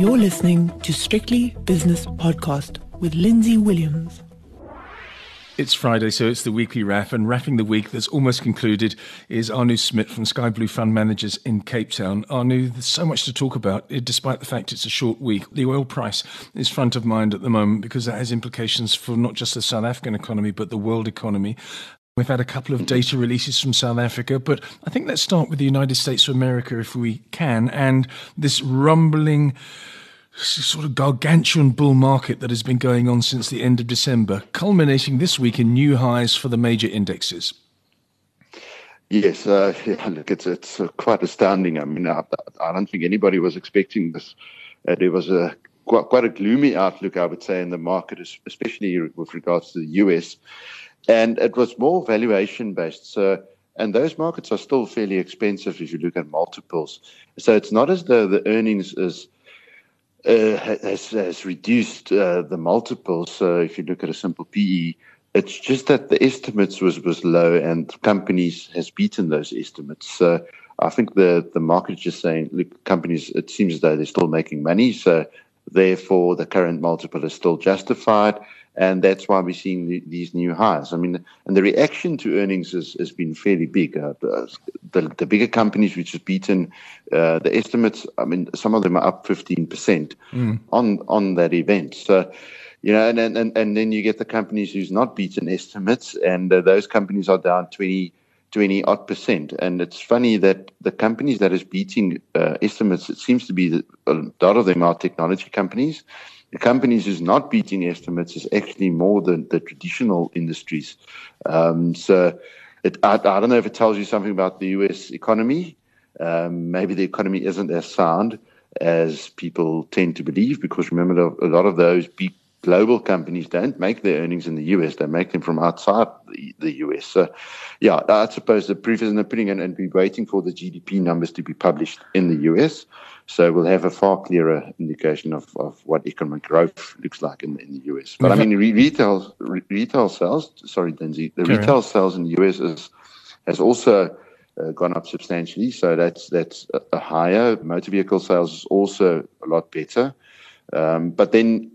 You're listening to Strictly Business Podcast with Lindsay Williams. It's Friday, so it's the weekly wrap, and wrapping the week that's almost concluded is Arno Smit from Skyblue Fund Managers in Cape Town. Arno, there's so much to talk about, eh, despite the fact it's a short week. The oil price is front of mind at the moment because that has implications for not just the South African economy, but the world economy. We've had a couple of data releases from South Africa, but I think let's start with the United States of America if we can, and this rumbling sort of gargantuan bull market that has been going on since the end of December, culminating this week in new highs for the major indexes. Yes, uh, yeah, look, it's it's uh, quite astounding. I mean, I, I, don't think anybody was expecting this. Uh, there was a quite, quite a gloomy outlook, I would say, in the market, especially with regards to the US, and it was more valuation based. So, and those markets are still fairly expensive if you look at multiples. So it's not as though the earnings is uh, has, has reduced uh, the multiples. So if you look at a simple PE, it's just that the estimates was, was low and companies has beaten those estimates. So I think the, the market is just saying, look, companies, it seems as though they're still making money. So therefore the current multiple is still justified and that's why we're seeing the, these new highs. I mean, and the reaction to earnings has, has been fairly big. Uh, the, the bigger companies which have beaten uh, the estimates, I mean, some of them are up 15% mm. on on that event. So, you know, and, and, and then you get the companies who's not beaten estimates, and uh, those companies are down 20, 20 odd percent. And it's funny that the companies that is beating uh, estimates, it seems to be that a lot of them are technology companies the companies who's not beating estimates is actually more than the traditional industries. Um, so it, I, I, don't know if it tells you something about the US economy. Um, maybe the economy isn't as sound as people tend to believe because remember a lot of those big global companies don't make their earnings in the US. They make them from outside the, the US. So, yeah, I suppose the proof is in the pudding and, and be waiting for the GDP numbers to be published in the US. So we'll have a far clearer indication of, of what economic growth looks like in, in the US. But I mean, re- retail re- retail sales. Sorry, Denzi, The retail sales in the US is, has also uh, gone up substantially. So that's that's a, a, higher. Motor vehicle sales is also a lot better. Um, but then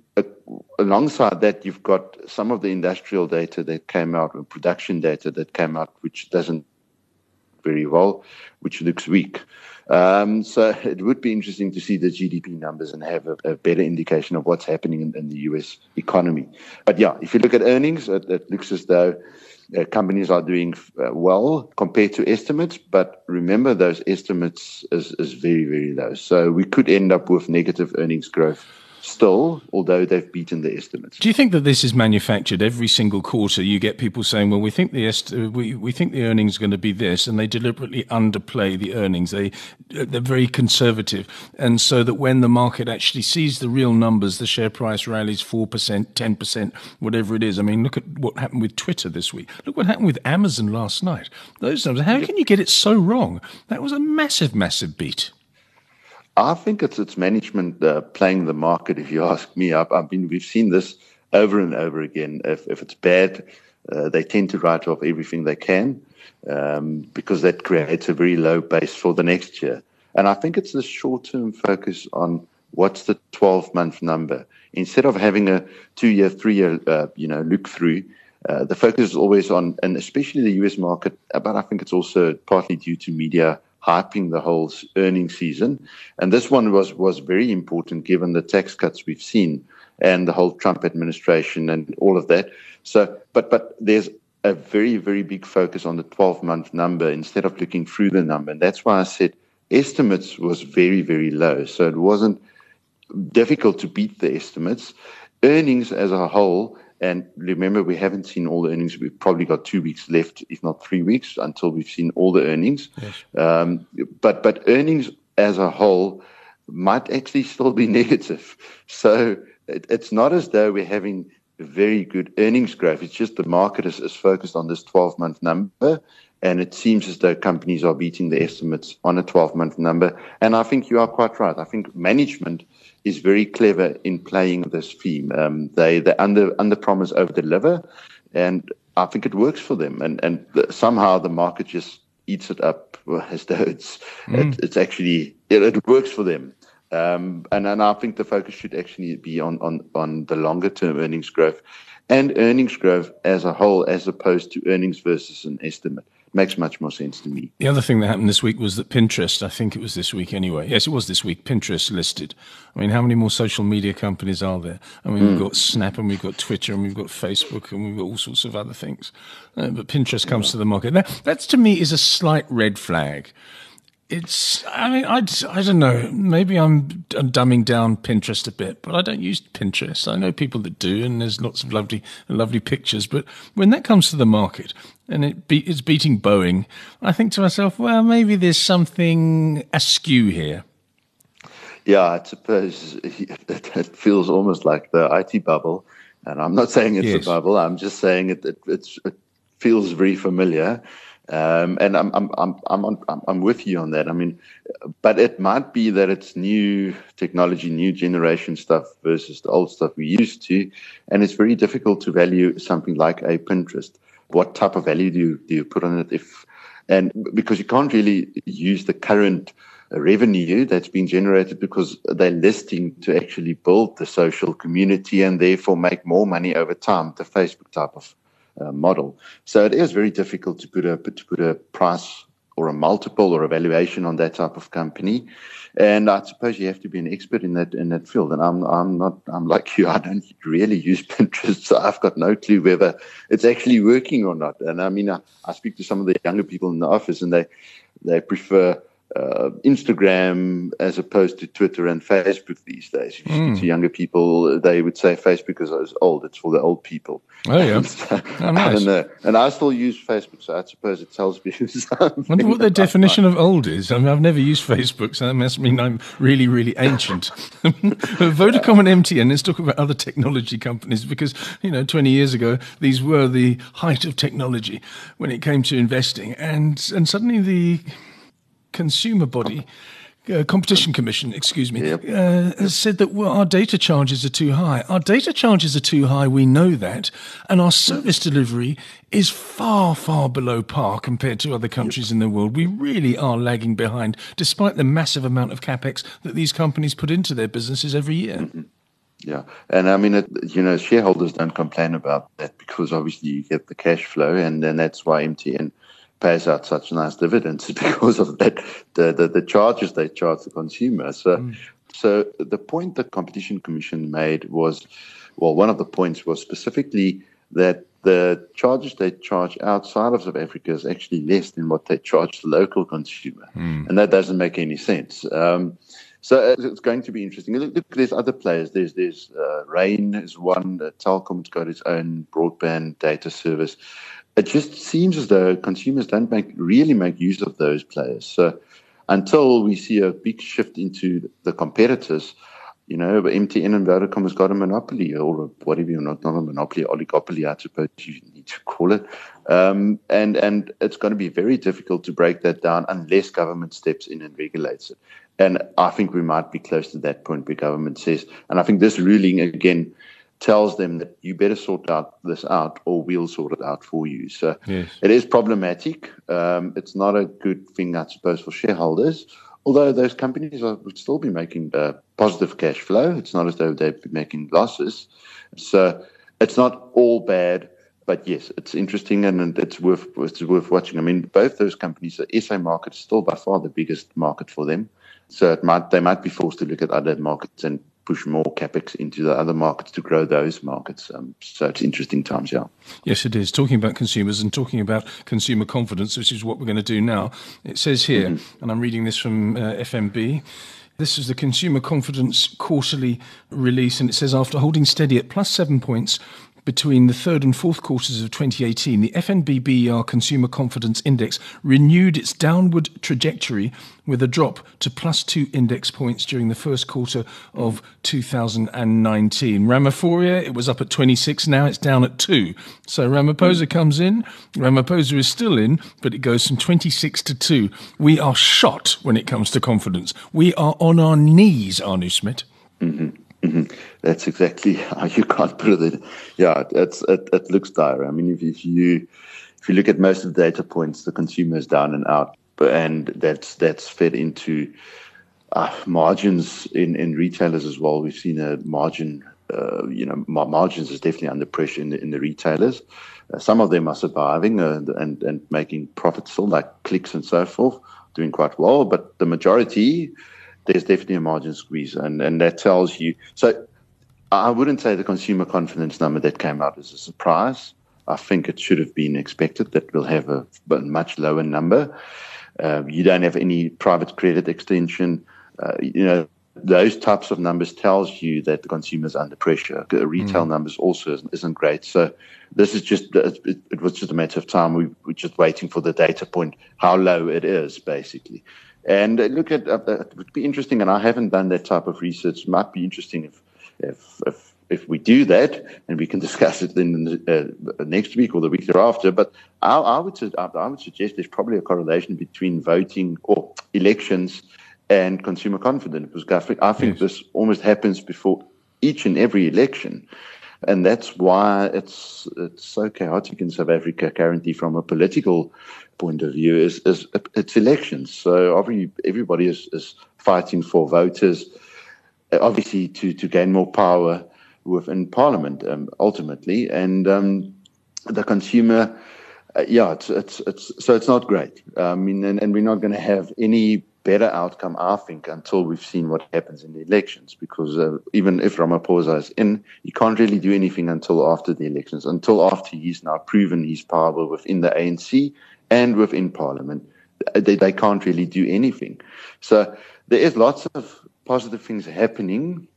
alongside that, you've got some of the industrial data that came out, and production data that came out, which doesn't very well, which looks weak. Um, so it would be interesting to see the GDP numbers and have a, a better indication of what's happening in, in, the US economy. But yeah, if you look at earnings, it, it looks as though uh, companies are doing uh, well compared to estimates. But remember, those estimates is, is very, very low. So we could end up with negative earnings growth still, although they've beaten the estimates. Do you think that this is manufactured every single quarter? You get people saying, "Well, we think the est- uh, we we think the earnings are going to be this," and they deliberately underplay the earnings. They uh, they're very conservative, and so that when the market actually sees the real numbers, the share price rallies four percent, ten percent, whatever it is. I mean, look at what happened with Twitter this week. Look what happened with Amazon last night. Those numbers. How can you get it so wrong? That was a massive, massive beat. I think it's it's management uh, playing the market. If you ask me, I, I mean we've seen this over and over again. If if it's bad, uh, they tend to write off everything they can um, because that creates a very low base for the next year. And I think it's the short term focus on what's the 12 month number instead of having a two year, three year, uh, you know, look through. Uh, the focus is always on, and especially the US market, but I think it's also partly due to media hyping the whole earnings season. And this one was, was very important given the tax cuts we've seen and the whole Trump administration and all of that. So, but, but there's a very, very big focus on the 12 month number instead of looking through the number. And that's why I said estimates was very, very low. So it wasn't difficult to beat the estimates. Earnings as a whole and remember, we haven't seen all the earnings. We've probably got two weeks left, if not three weeks, until we've seen all the earnings. Yes. Um, but but earnings as a whole might actually still be negative. So it, it's not as though we're having very good earnings growth. It's just the market is, is focused on this 12 month number. And it seems as though companies are beating the estimates on a 12 month number. And I think you are quite right. I think management is very clever in playing this theme. Um, they they under under promise over deliver, and I think it works for them. And and the, somehow the market just eats it up as though it's mm. it, it's actually it, it, works for them. Um, and, and I think the focus should actually be on, on, on the longer term earnings growth and earnings growth as a whole, as opposed to earnings versus an estimate makes much more sense to me. The other thing that happened this week was that Pinterest, I think it was this week anyway. Yes, it was this week. Pinterest listed. I mean, how many more social media companies are there? I mean, mm. we've hmm. got Snap and we've got Twitter and we've got Facebook and we've got all sorts of other things. Uh, but Pinterest comes yeah. to the market. That, that to me is a slight red flag it's i mean i i don't know. Maybe I'm, I'm dumbing down pinterest a bit but i don't use pinterest. I know people that do and there's lots of lovely lovely pictures. But when that comes to the market and it be, it's beating boeing i think to myself well maybe there's something askew here. Yeah i suppose it feels almost like the it bubble. And i'm not saying it's yes. a bubble. I'm just saying it, it, it feels very familiar um, and I'm, I'm, I'm, I'm, on, I'm with you on that. I mean, but it might be that it's new technology, new generation stuff versus the old stuff we used to. And it's very difficult to value something like a Pinterest. What type of value do you, do you put on it? If, and because you can't really use the current revenue that's been generated because they're listing to actually build the social community and therefore make more money over time, the Facebook type of uh, model. So it is very difficult to put a to put a price or a multiple or a valuation on that type of company. And I suppose you have to be an expert in that in that field. And I'm I'm not I'm like you. I don't really use Pinterest, so I've got no clue whether it's actually working or not. And I mean, I, I speak to some of the younger people in the office, and they they prefer uh, Instagram as opposed to Twitter and Facebook these days. If you mm. speak to younger people, they would say Facebook is old. It's for the old people. Oh yeah, so, oh, nice. and, uh, and I still use Facebook, so I suppose it tells me something. wonder what the definition of old is. I mean, I've never used Facebook, so that must mean I'm really, really ancient. Vodacom and MTN. Let's talk about other technology companies because you know, 20 years ago, these were the height of technology when it came to investing, and and suddenly the consumer body, uh, competition commission, excuse me, yep. uh, has said that well, our data charges are too high. Our data charges are too high. We know that, and our service delivery is far, far below par compared to other countries in the world. We really are lagging behind, despite the massive amount of capex that these companies put into their businesses every year. Mm-hmm. Yeah, and I mean, it, you know, shareholders don't complain about that because obviously you get the cash flow, and then that's why MTN pays out such nice dividends because of that the, the, the charges they charge the consumer. So mm. so the point the competition commission made was well one of the points was specifically that the charges they charge outside of South Africa is actually less than what they charge the local consumer, mm. and that doesn't make any sense. Um, so uh, it's going to be interesting. Look, look there's other players. There's there's uh, Rain is one. Uh, Telkom's got its own broadband data service it just seems as though consumers don't make really make use of those players. So until we see a big shift into the competitors, you know, MTN and Vodacom has got a monopoly or whatever you're not, not a monopoly, oligopoly, I suppose you need to call it. Um, and, and it's going to be very difficult to break that down unless government steps in and regulates it. And I think we might be close to that point where government says, and I think this ruling again tells them that you better sort out this out or we'll sort it out for you. So yes. it is problematic. Um, it's not a good thing, I suppose, for shareholders. Although those companies are, would still be making uh, positive cash flow, it's not as though they'd be making losses. So it's not all bad, but yes, it's interesting and it's worth it's worth watching. I mean, both those companies, the SA market is still by far the biggest market for them. So it might they might be forced to look at other markets and push more capex into the other markets to grow those markets. Um, so it's interesting times, yeah. Yes, it is. Talking about consumers and talking about consumer confidence, which is what we're going to do now. It says here, mm-hmm. and I'm reading this from uh, FNB. This is the Consumer Confidence Quarterly release, and it says after holding steady at plus seven points between the third and fourth quarters of 2018, the FNB BER Consumer Confidence Index renewed its downward trajectory with a drop to plus two index points during the first quarter of 2019. Ramaphoria, it was up at 26, now it's down at two. So Ramaphosa comes in, Ramaphosa is still in, but it goes from 26 to two. We are shot when it comes to confidence. We are on our knees, Arno Smit. Mm-hmm. Mm-hmm. That's exactly how you can't put it. Yeah, it's, it, it looks dire. I mean, if, if you if you look at most of the data points, the consumer is down and out, and that's that's fed into uh, margins in, in retailers as well. We've seen a margin, uh, you know, margins is definitely under pressure in the, in the retailers. Uh, some of them are surviving and, and, and making profits still, like clicks and so forth, doing quite well. But the majority, there's definitely a margin squeeze. And, and that tells you. So I wouldn't say the consumer confidence number that came out is a surprise. I think it should have been expected that we'll have a, much lower number. Uh, you don't have any private credit extension. Uh, you know, those types of numbers tells you that the consumer is under pressure. The retail mm. numbers also isn't great. So this is just it, it, was just a matter of time. We we're just waiting for the data point how low it is basically. And uh, look at uh, it would be interesting, and I haven't done that type of research. It might be interesting if if if if we do that, and we can discuss it in uh, next week or the week thereafter. But I, I would I would suggest there's probably a correlation between voting or elections and consumer confidence because I think, yes. this almost happens before each and every election. And that's why it's it's so chaotic in South Africa currently from a political point of view is, is it's elections. So every, everybody is, is fighting for voters, obviously to, to gain more power within Parliament um, ultimately. And um, the consumer, uh, yeah, it's, it's, it's, so it's not great. I mean, and, and we're not going to have any better outcome, I think, until we've seen what happens in the elections. Because uh, even if Ramaphosa is in, he can't really do anything until after the elections, until after he's now proven his power within the ANC and within Parliament. They, they can't really do anything. So there is lots of positive things happening.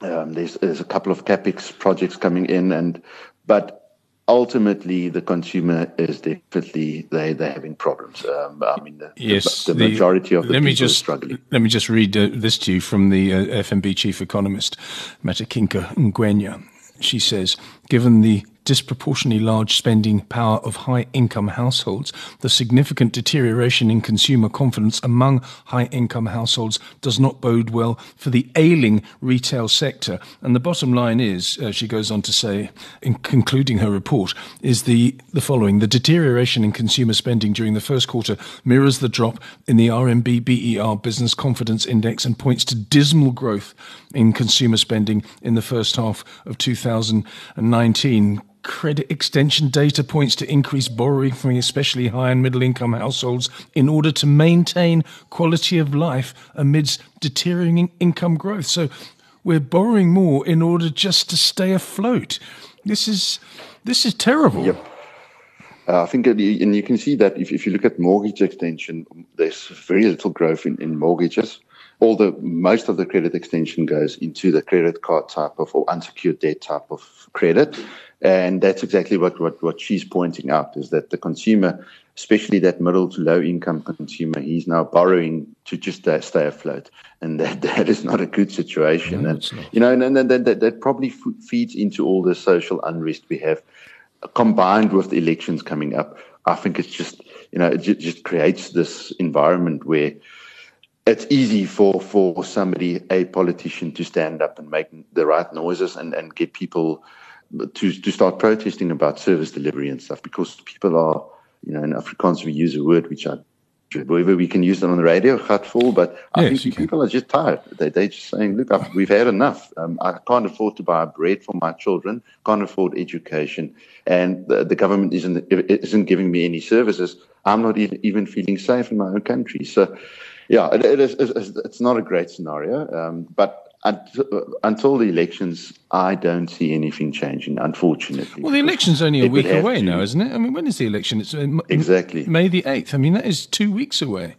Um, there's, there's a couple of capex projects coming in, and but ultimately the consumer is definitely they they're having problems. Um, I mean, the, yes, the, the majority of the let people me just, are struggling. Let me just read uh, this to you from the uh, FNB chief economist, Matikinca-Ngwenya. She says, given the disproportionately large spending power of high income households, the significant deterioration in consumer confidence among high income households does not bode well for the ailing retail sector. And the bottom line is, uh, she goes on to say, in concluding her report, is the, the following. The deterioration in consumer spending during the first quarter mirrors the drop in the RMB BER Business Confidence Index and points to dismal growth in consumer spending in the first half of 2019 credit extension data points to increased borrowing from especially high and middle income households in order to maintain quality of life amidst deteriorating income growth. So we're borrowing more in order just to stay afloat. This is this is terrible. Yep. Uh, I think, and you can see that if, if you look at mortgage extension, there's very little growth in, in mortgages. All the most of the credit extension goes into the credit card type of or unsecured debt type of credit. And that's exactly what, what, what she's pointing out is that the consumer, especially that middle to low income consumer, he's now borrowing to just uh, stay afloat. And that, that is not a good situation. No, and, you know, and, and, and that, that probably feeds into all the social unrest we have combined with the elections coming up. I think it's just, you know, it just creates this environment where it's easy for, for somebody, a politician, to stand up and make the right noises and, and get people to to start protesting about service delivery and stuff because people are, you know, in Afrikaans we use a word which I whether we can use it on the radio, full, but I yes, think people are just tired. They, they're just saying, look, I've, we've had enough. Um, I can't afford to buy bread for my children, can't afford education, and the, the government isn't, isn't giving me any services. I'm not even, even feeling safe in my own country. So, yeah, it, it is, it's not a great scenario, um, but until the elections, I don't see anything changing, unfortunately. Well, the election's only a week away to. now, isn't it? I mean, when is the election? It's uh, exactly May the 8th. I mean, that is two weeks away.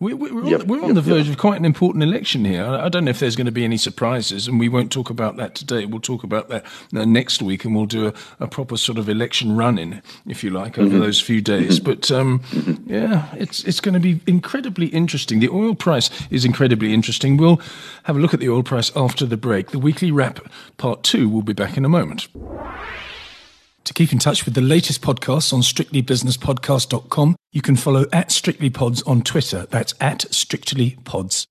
We, we, we're, yep, on, we're yep, on the verge yep. of quite an important election here. I, I, don't know if there's going to be any surprises, and we won't talk about that today. We'll talk about that uh, next week, and we'll do a, a, proper sort of election run-in, if you like, over mm-hmm. those few days. Mm-hmm. But um, mm-hmm. yeah, it's it's going to be incredibly interesting. The oil price is incredibly interesting. We'll have a look at the oil price after the break. The weekly wrap part two will be back in a moment. To keep in touch with the latest podcasts on strictlybusinesspodcast.com, you can follow at strictlypods on Twitter. That's at strictlypods.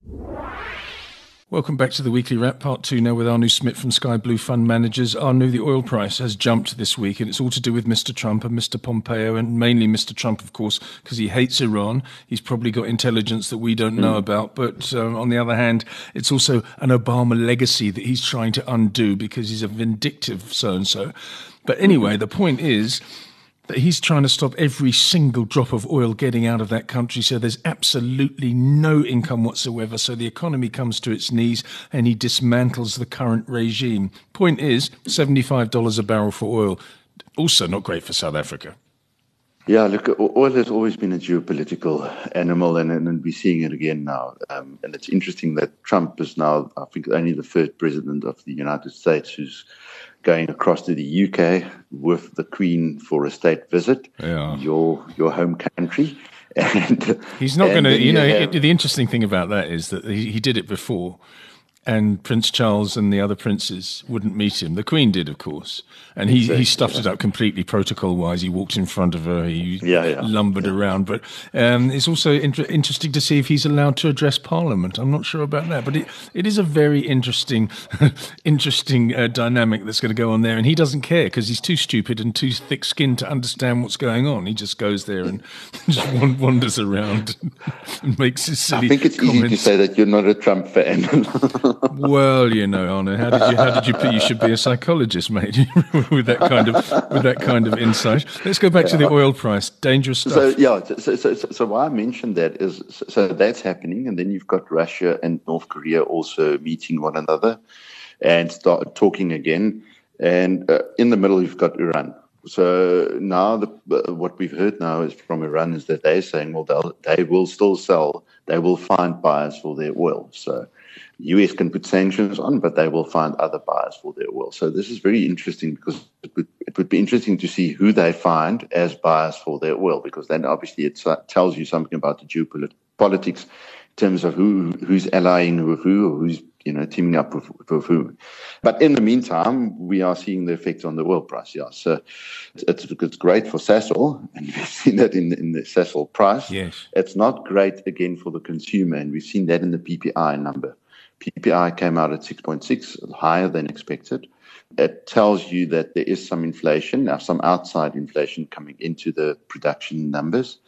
Welcome back to the weekly wrap, part two now with Arno Smith from Skyblue Fund Managers. Arno, the oil price has jumped this week, and it's all to do with Mr. Trump and Mr. Pompeo, and mainly Mr. Trump, of course, because he hates Iran. He's probably got intelligence that we don't know mm. about. But um, on the other hand, it's also an Obama legacy that he's trying to undo because he's a vindictive so and so. But anyway, the point is that he's trying to stop every single drop of oil getting out of that country. So there's absolutely no income whatsoever. So the economy comes to its knees and he dismantles the current regime. Point is, $75 a barrel for oil. Also not great for South Africa. Yeah, look, oil has always been a geopolitical animal, and, and we're seeing it again now. Um, and it's interesting that Trump is now, I think, only the first president of the United States who's going across to the UK with the Queen for a state visit, yeah. your your home country. And he's not going to, you know, have, the interesting thing about that is that he, he did it before and Prince Charles and the other princes wouldn't meet him. The Queen did, of course, and he, he stuffed yeah. it up completely protocol wise. He walked in front of her, he yeah, yeah, lumbered around. But um, it's also inter- interesting to see if he's allowed to address Parliament. I'm not sure about that, but it, it is a very interesting, interesting uh, dynamic that's going to go on there. And he doesn't care because he's too stupid and too thick skinned to understand what's going on. He just goes there and just wanders around and makes his silly. I think it's comments. easy to say that you're not a Trump fan. Well, you know, Arno, how did you how did you put? You should be a psychologist, mate, with that kind of with that kind of insight. Let's go back to the oil price. Dangerous stuff. So yeah, so so, so, so why I mentioned that is so that's happening, and then you've got Russia and North Korea also meeting one another and start talking again, and uh, in the middle you've got Iran. So now the, uh, what we've heard now is from Iran is that they're saying, well, they will still sell, they will find buyers for their oil. So US can put sanctions on, but they will find other buyers for their oil. So this is very interesting because it would, it would be interesting to see who they find as buyers for their oil, because then obviously it tells you something about the geopolitics terms of who who's allying with who or who's you know teaming up with, with who. But in the meantime, we are seeing the effect on the oil price. Yeah, so it's, it's great for Sasol, and we've seen that in in the Sasol price. Yes, it's not great again for the consumer, and we've seen that in the PPI number. PPI came out at 6.6, higher than expected. It tells you that there is some inflation, now some outside inflation coming into the production numbers.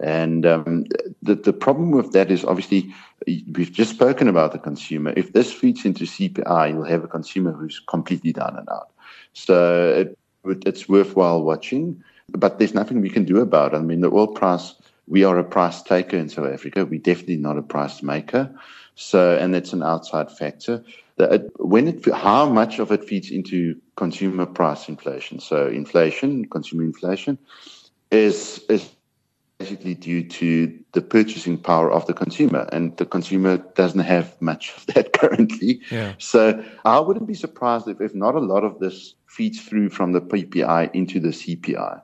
And um, the, the problem with that is obviously we've just spoken about the consumer. If this feeds into CPI, you'll have a consumer who's completely down and out. So it, it's worthwhile watching, but there's nothing we can do about it. I mean, the oil price, we are a price taker in South Africa. We're definitely not a price maker. So, and it's an outside factor. That when it, how much of it feeds into consumer price inflation? So, inflation, consumer inflation, is is basically due to the purchasing power of the consumer, and the consumer doesn't have much of that currently. Yeah. So, I wouldn't be surprised if, if not a lot of this feeds through from the PPI into the CPI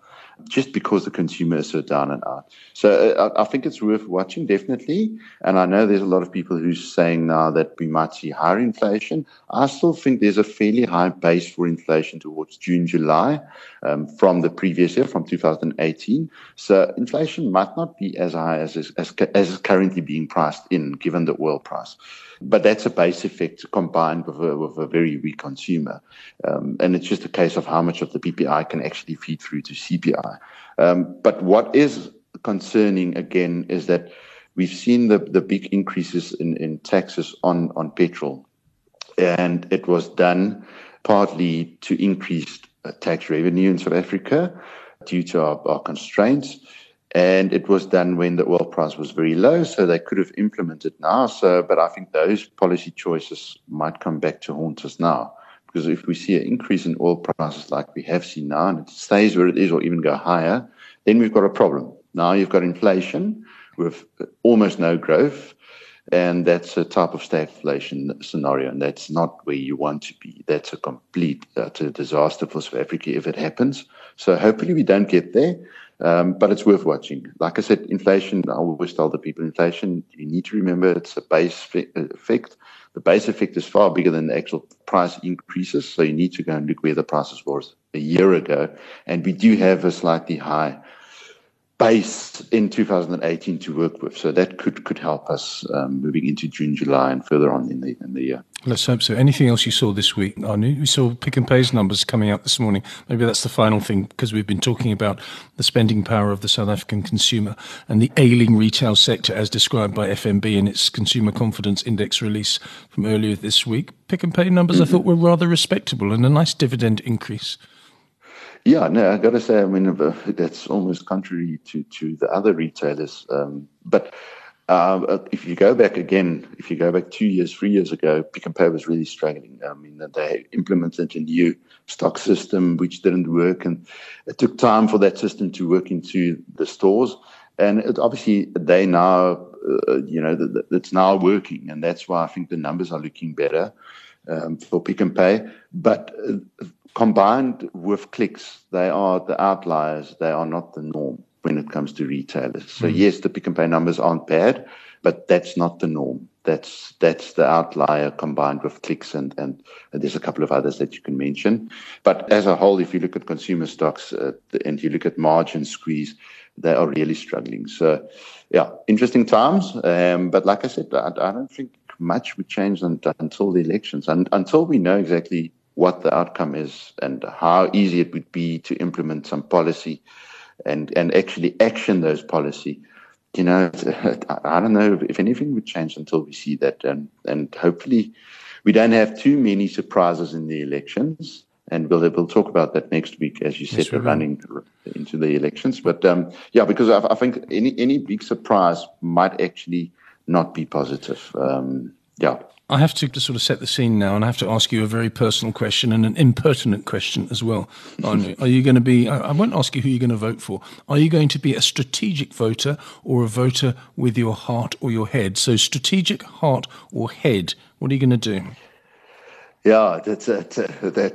just because the consumer is so down and out. So uh, I, I, think it's worth watching, definitely. And I know there's a lot of people who's saying now that we might see higher inflation. I still think there's a fairly high base for inflation towards June, July um, from the previous year, from 2018. So inflation might not be as high as is, as, as is currently being priced in, given the oil price. But that's a base effect combined with a, with a very weak consumer. Um, and it's just a case of how much of the PPI can actually feed through to CPI. Um, but what is concerning again is that we've seen the, the big increases in, in taxes on, on petrol. And it was done partly to increase uh, tax revenue in South Africa due to our, our constraints. And it was done when the oil price was very low, so they could have implemented now. So, but I think those policy choices might come back to haunt us now. Because if we see an increase in oil prices like we have seen now, and it stays where it is or even go higher, then we've got a problem. Now you've got inflation with almost no growth, and that's a type of stagflation scenario, and that's not where you want to be. That's a complete a disaster for South Africa if it happens. So hopefully we don't get there. Um, but it's worth watching. Like I said, inflation, I always tell the people, inflation, you need to remember it's a base effect. The base effect is far bigger than the actual price increases. So you need to go and look where the prices was a year ago. And we do have a slightly high base in 2018 to work with. So that could could help us um, moving into June, July, and further on in the in the year. Let's hope so. Anything else you saw this week, Arno? We saw Pick n Pay's numbers coming out this morning. Maybe that's the final thing because we've been talking about the spending power of the South African consumer and the ailing retail sector as described by FNB in its consumer confidence index release from earlier this week. Pick n Pay numbers mm-hmm. I thought were rather respectable and a nice dividend increase. Yeah, no, I got to say, I mean, that's almost contrary to, to the other retailers. Um, but uh, if you go back again, if you go back two years, three years ago, Pick n Pay was really struggling. I mean, they implemented a new stock system which didn't work, and it took time for that system to work into the stores. And it, obviously, they now, uh, you know, the, the, it's now working, and that's why I think the numbers are looking better um, for Pick n Pay. But uh, combined with clicks, they are the outliers. They are not the norm when it comes to retailers. So mm. yes, the pick and pay numbers aren't bad, but that's not the norm. That's that's the outlier combined with clicks and, and, and there's a couple of others that you can mention. But as a whole, if you look at consumer stocks uh, and you look at margin squeeze, they are really struggling. So yeah, interesting times. Um, but like I said, I, I don't think much would change until the elections and until we know exactly what the outcome is and how easy it would be to implement some policy and, and actually action those policy. You know, I don't know if anything would change until we see that. And, and hopefully we don't have too many surprises in the elections. And we'll, we'll talk about that next week, as you said, yes, we're running into the elections. But um, yeah, because I, I, think any, any big surprise might actually not be positive. Um, yeah. I have to sort of set the scene now, and I have to ask you a very personal question and an impertinent question as well. Are you going to be? I won't ask you who you're going to vote for. Are you going to be a strategic voter or a voter with your heart or your head? So, strategic, heart, or head. What are you going to do? Yeah, that's that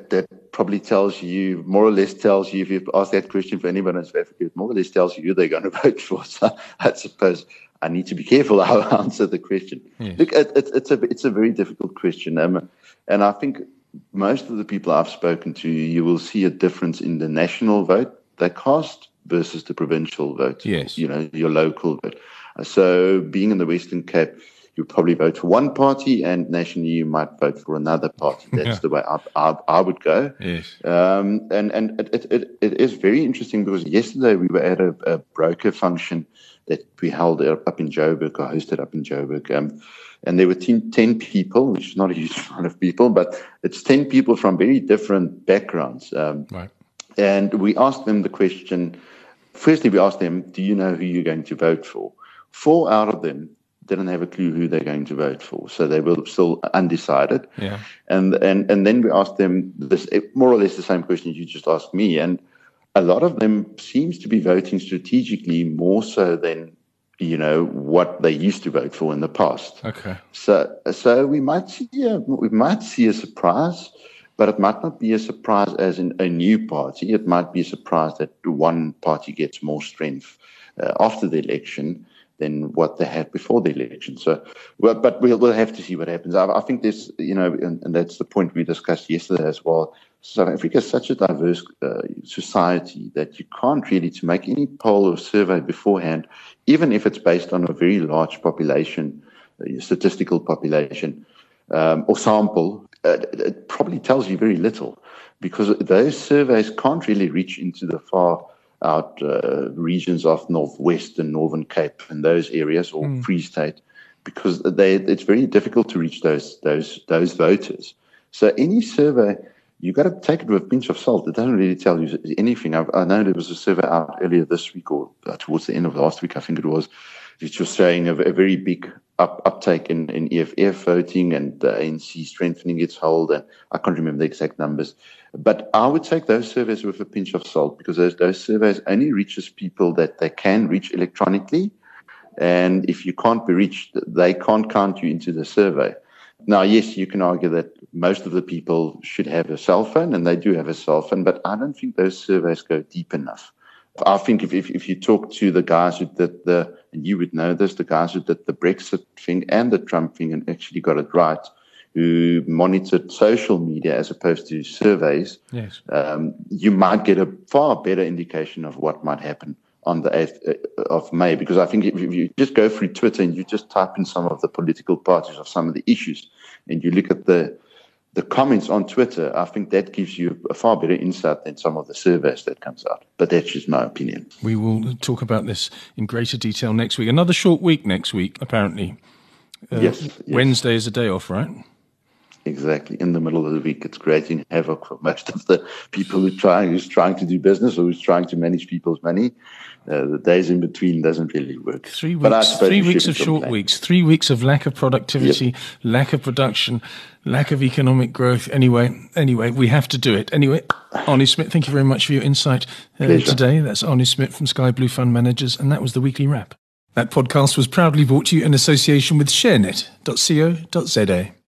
that probably tells you more or less tells you if you ask that question for anyone in South Africa, it more or less tells you who they're going to vote for. So I suppose I need to be careful how I answer the question. Yes. Look, it, it, it's a it's a very difficult question, um, and I think most of the people I've spoken to, you will see a difference in the national vote they cast versus the provincial vote. Yes, you know your local vote. So, being in the Western Cape, you probably vote for one party, and nationally you might vote for another party. That's yeah. the way I, I, I, would go. Yes. Um, and and it, it, it is very interesting because yesterday we were at a, a broker function that we held up in Joburg or hosted up in Joburg. Um, and there were 10, 10, people, which is not a huge amount of people, but it's 10 people from very different backgrounds. Um, right. And we asked them the question firstly, we asked them, Do you know who you're going to vote for? Four out of them didn't have a clue who they're going to vote for. So they were still undecided. Yeah. And, and, and then we asked them this more or less the same question you just asked me. And a lot of them seems to be voting strategically more so than you know what they used to vote for in the past. Okay. So so we might see a, we might see a surprise, but it might not be a surprise as in a new party. It might be a surprise that one party gets more strength uh, after the election than what they had before the election. So, well, but we'll, we'll have to see what happens. I, I think there's, you know, and, and, that's the point we discussed yesterday as well. South Africa is such a diverse uh, society that you can't really, to make any poll or survey beforehand, even if it's based on a very large population, uh, statistical population, um, or sample, uh, it probably tells you very little because those surveys can't really reach into the far out uh, regions of Northwest and Northern Cape and those areas or mm. Free State because they, it's very difficult to reach those, those, those voters. So any survey you got to take it with a pinch of salt. It doesn't really tell you anything. I, I know there was a survey out earlier this week or uh, towards the end of last week, I think it was, which was showing a, a very big up, uptake in, in EFF voting and the ANC strengthening its hold. And I can't remember the exact numbers. But I would take those surveys with a pinch of salt because those, those surveys only reaches people that they can reach electronically. And if you can't be reached, they can't count you into the survey. Now, yes, you can argue that most of the people should have a cell phone, and they do have a cell phone, but I don't think those surveys go deep enough. I think if, if, if you talk to the guys who did the, and you would know this, the guys who did the Brexit thing and the Trump thing and actually got it right, who monitored social media as opposed to surveys, yes. um, you might get a far better indication of what might happen on the 8th uh, of May, because I think if you just go through Twitter and you just type in some of the political parties or some of the issues, and you look at the the comments on Twitter, I think that gives you a far better insight than some of the surveys that comes out. But that's just my opinion. We will talk about this in greater detail next week. Another short week next week, apparently. Uh, yes, yes. Wednesday is a day off, right? Exactly. In the middle of the week, it's creating havoc for most of the people who try who's trying to do business or who's trying to manage people's money. Uh, the days in between doesn't really work. Three weeks, three weeks of short complain. weeks, three weeks of lack of productivity, yep. lack of production, lack of economic growth. Anyway, anyway, we have to do it. Anyway, Arnie Smith, thank you very much for your insight uh, today. That's Arnie Smith from Skyblue Fund Managers, and that was the weekly wrap. That podcast was proudly brought to you in association with ShareNet.co.za.